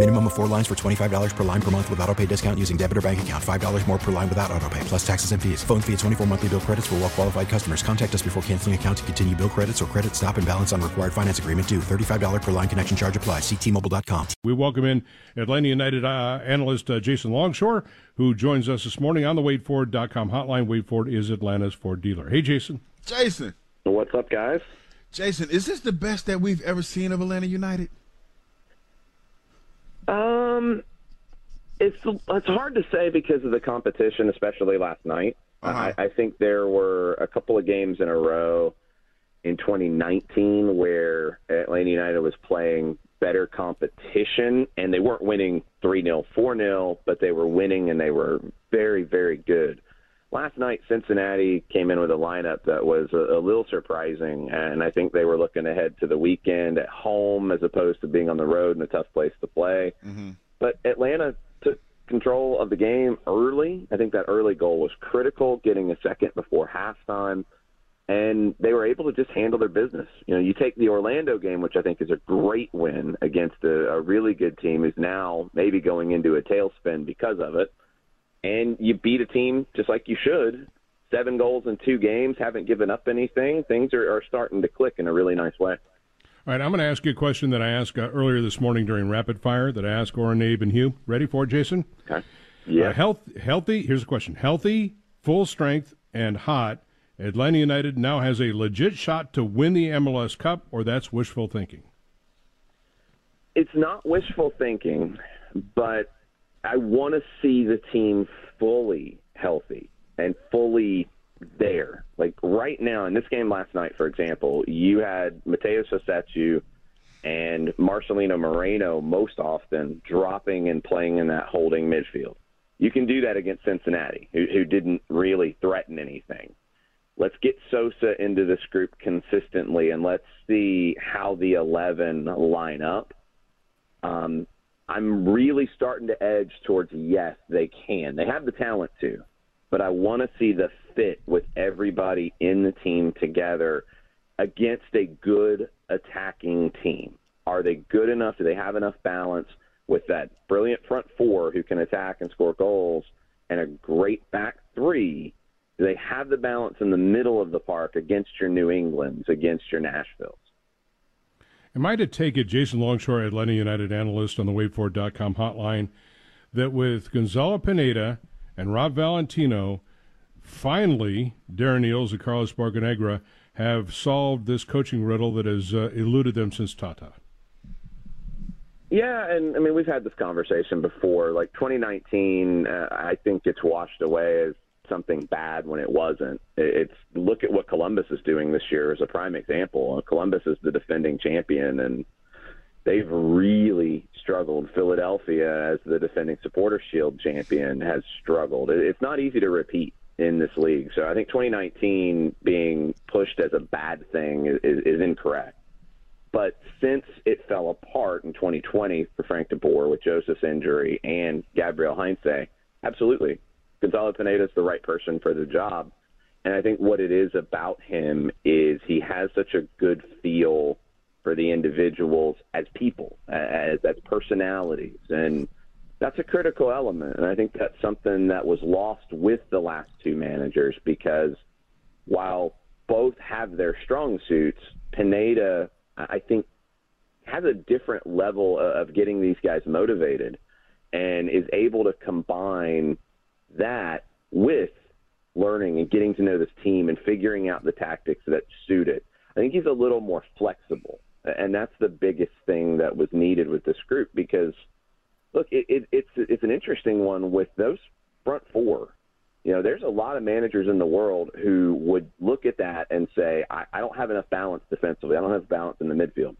Minimum of four lines for $25 per line per month with auto pay discount using debit or bank account. $5 more per line without auto pay, plus taxes and fees. Phone fee at 24 monthly bill credits for well qualified customers. Contact us before canceling account to continue bill credits or credit stop and balance on required finance agreement due. $35 per line connection charge applies. Ctmobile.com. We welcome in Atlanta United uh, analyst uh, Jason Longshore, who joins us this morning on the WadeFord.com hotline. Wade Ford is Atlanta's Ford dealer. Hey, Jason. Jason. What's up, guys? Jason, is this the best that we've ever seen of Atlanta United? Um, it's it's hard to say because of the competition, especially last night. Uh-huh. I, I think there were a couple of games in a row in 2019 where Atlanta United was playing better competition and they weren't winning 3 0, 4 0, but they were winning and they were very, very good. Last night, Cincinnati came in with a lineup that was a, a little surprising, and I think they were looking ahead to the weekend at home as opposed to being on the road in a tough place to play. Mm-hmm. But Atlanta took control of the game early. I think that early goal was critical, getting a second before halftime, and they were able to just handle their business. You know, you take the Orlando game, which I think is a great win against a, a really good team who's now maybe going into a tailspin because of it, and you beat a team just like you should. Seven goals in two games, haven't given up anything. Things are, are starting to click in a really nice way. All right, I'm going to ask you a question that I asked uh, earlier this morning during Rapid Fire that I asked Oren, Abe, and Hugh. Ready for it, Jason? Okay. Yeah. Uh, health, healthy. Here's a question: Healthy, full strength, and hot. Atlanta United now has a legit shot to win the MLS Cup, or that's wishful thinking. it's not wishful thinking, but I want to see the team fully healthy and fully there. Like right now in this game last night, for example, you had Matheus Rossetto and Marcelino Moreno most often dropping and playing in that holding midfield. You can do that against Cincinnati, who, who didn't really threaten anything. Let's get Sosa into this group consistently, and let's see how the 11 line up. Um, I'm really starting to edge towards yes, they can. They have the talent to, but I want to see the fit with everybody in the team together against a good attacking team. Are they good enough? Do they have enough balance with that brilliant front four who can attack and score goals and a great back three? Do they have the balance in the middle of the park against your New Englands, against your Nashvilles? Am I to take it, Jason Longshore, Atlanta United analyst on the WadeFord.com hotline, that with Gonzalo Pineda and Rob Valentino, finally Darren Eales and Carlos Bocanegra have solved this coaching riddle that has uh, eluded them since Tata? Yeah, and I mean we've had this conversation before. Like 2019, uh, I think gets washed away as something bad when it wasn't. It's look at what Columbus is doing this year as a prime example. Columbus is the defending champion, and they've really struggled. Philadelphia, as the defending Supporter Shield champion, has struggled. It's not easy to repeat in this league. So I think 2019 being pushed as a bad thing is, is incorrect. But since it fell apart in 2020 for Frank DeBoer with Josef's injury and Gabriel Heinze, absolutely. Gonzalo Pineda is the right person for the job. And I think what it is about him is he has such a good feel for the individuals as people, as, as personalities. And that's a critical element. And I think that's something that was lost with the last two managers because while both have their strong suits, Pineda, I think, has a different level of getting these guys motivated and is able to combine that with learning and getting to know this team and figuring out the tactics that suit it. I think he's a little more flexible. And that's the biggest thing that was needed with this group because look, it, it, it's it's an interesting one with those front four. You know, there's a lot of managers in the world who would look at that and say, I, I don't have enough balance defensively. I don't have balance in the midfield.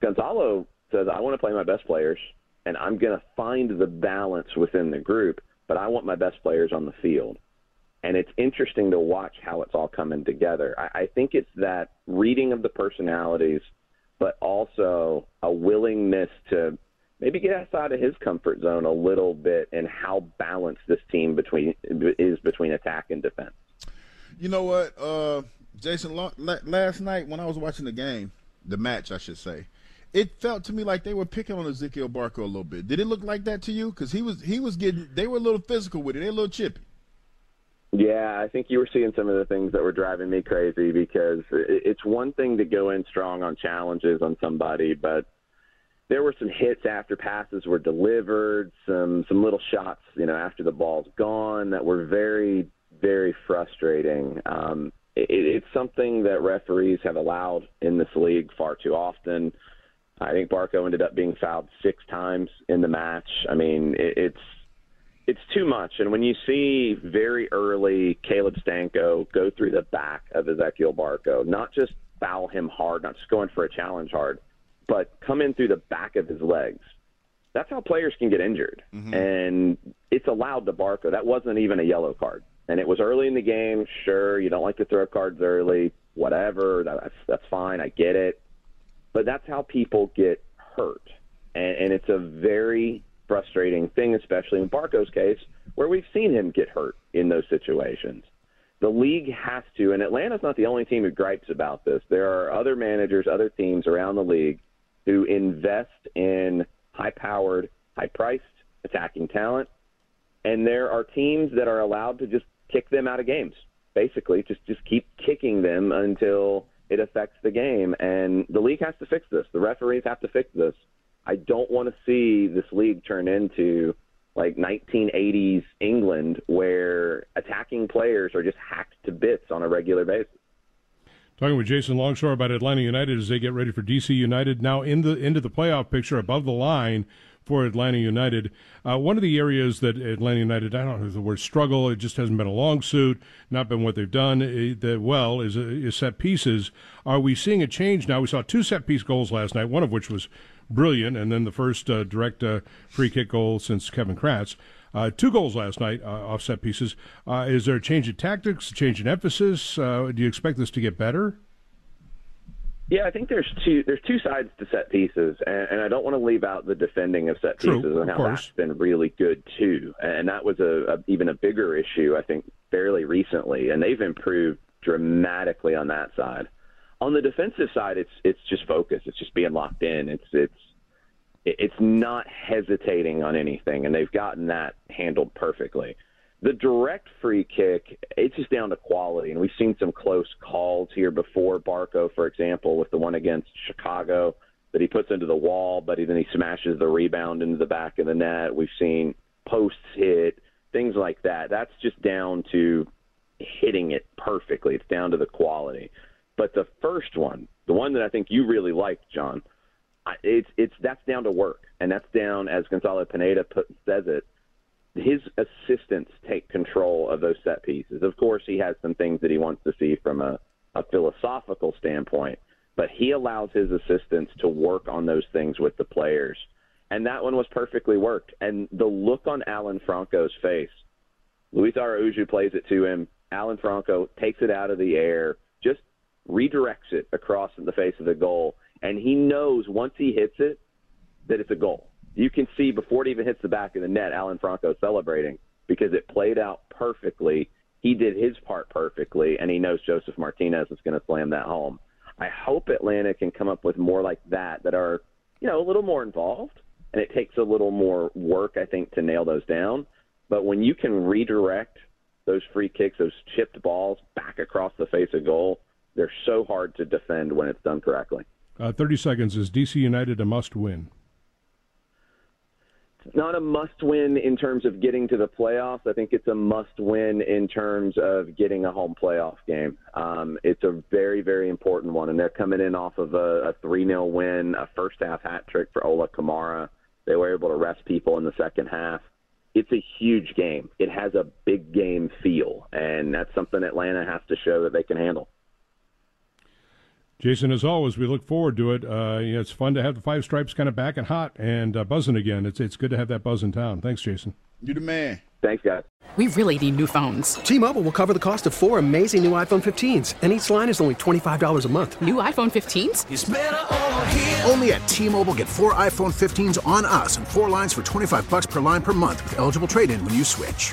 Gonzalo says, I want to play my best players, and I'm going to find the balance within the group, but I want my best players on the field. And it's interesting to watch how it's all coming together. I, I think it's that reading of the personalities, but also a willingness to maybe get outside of his comfort zone a little bit and how balanced this team between is between attack and defense. You know what, uh, Jason? Last night when I was watching the game, the match, I should say, it felt to me like they were picking on Ezequiel Barco a little bit. Did it look like that to you? Because he was he was getting they were a little physical with it. They were a little chippy. Yeah, I think you were seeing some of the things that were driving me crazy because it's one thing to go in strong on challenges on somebody, but there were some hits after passes were delivered, some some little shots, you know, after the ball's gone that were very very frustrating. Um, it, it's something that referees have allowed in this league far too often. I think Barco ended up being fouled six times in the match. I mean, it, it's it's too much. And when you see very early Caleb Stanko go through the back of Ezequiel Barco, not just foul him hard, not just going for a challenge hard, but come in through the back of his legs. That's how players can get injured. Mm-hmm. And it's allowed to Barco. That wasn't even a yellow card. And it was early in the game. Sure, you don't like to throw cards early, whatever. That's that's fine. I get it. But that's how people get hurt. And, and it's a very frustrating thing, especially in Barco's case, where we've seen him get hurt in those situations. The league has to, and Atlanta's not the only team who gripes about this. There are other managers, other teams around the league who invest in high powered, high priced attacking talent. And there are teams that are allowed to just kick them out of games. Basically, just just keep kicking them until it affects the game. And the league has to fix this. The referees have to fix this. I don't want to see this league turn into like 1980s England where attacking players are just hacked to bits on a regular basis. Talking with Jason Longshore about Atlanta United as they get ready for DC United now in the into the playoff picture above the line for Atlanta United. Uh, one of the areas that Atlanta United, I don't know the word struggle, it just hasn't been a long suit, not been what they've done uh, that well, is, uh, is set pieces. Are we seeing a change now? We saw two set piece goals last night, one of which was brilliant, and then the first uh, direct uh, free kick goal since Kevin Kratz. Uh, two goals last night uh, off set pieces. Uh, is there a change in tactics, a change in emphasis? Uh, do you expect this to get better? Yeah, I think there's two there's two sides to set pieces, and, and I don't want to leave out the defending of set True, pieces and how course. that's been really good too. And that was a, a even a bigger issue, I think, fairly recently, and they've improved dramatically on that side. On the defensive side, it's it's just focus. It's just being locked in. It's it's it's not hesitating on anything, and they've gotten that handled perfectly. The direct free kick, it's just down to quality, and we've seen some close calls here before. Barco, for example, with the one against Chicago that he puts into the wall, but then he smashes the rebound into the back of the net. We've seen posts hit, things like that. That's just down to hitting it perfectly. It's down to the quality. But the first one, the one that I think you really liked, John – it's it's that's down to work, and that's down as Gonzalo Pineda put, says it. His assistants take control of those set pieces. Of course, he has some things that he wants to see from a, a philosophical standpoint, but he allows his assistants to work on those things with the players. And that one was perfectly worked. And the look on Alan Franco's face, Luis Araujo plays it to him. Alan Franco takes it out of the air, just redirects it across the face of the goal and he knows once he hits it that it's a goal. You can see before it even hits the back of the net, Alan Franco celebrating because it played out perfectly. He did his part perfectly, and he knows Josef Martinez is going to slam that home. I hope Atlanta can come up with more like that that are, you know, a little more involved, and it takes a little more work, I think, to nail those down. But when you can redirect those free kicks, those chipped balls back across the face of goal, they're so hard to defend when it's done correctly. Uh, 30 seconds. Is DC United a must win? Not a must win in terms of getting to the playoffs. I think it's a must win in terms of getting a home playoff game. Um, it's a very, very important one. And they're coming in off of a, a 3 0 win, a first half hat trick for Ola Kamara. They were able to rest people in the second half. It's a huge game. It has a big game feel, and that's something Atlanta has to show that they can handle. Jason, as always, we look forward to it. Uh, yeah, it's fun to have the Five Stripes kind of back and hot and uh, buzzing again. It's it's good to have that buzz in town. Thanks, Jason. You're the man. Thanks, guys. We really need new phones. T-Mobile will cover the cost of four amazing new iPhone 15s, and each line is only $25 a month. New iPhone 15s? Only at T-Mobile get four iPhone 15s on us and four lines for 25 bucks per line per month with eligible trade-in when you switch.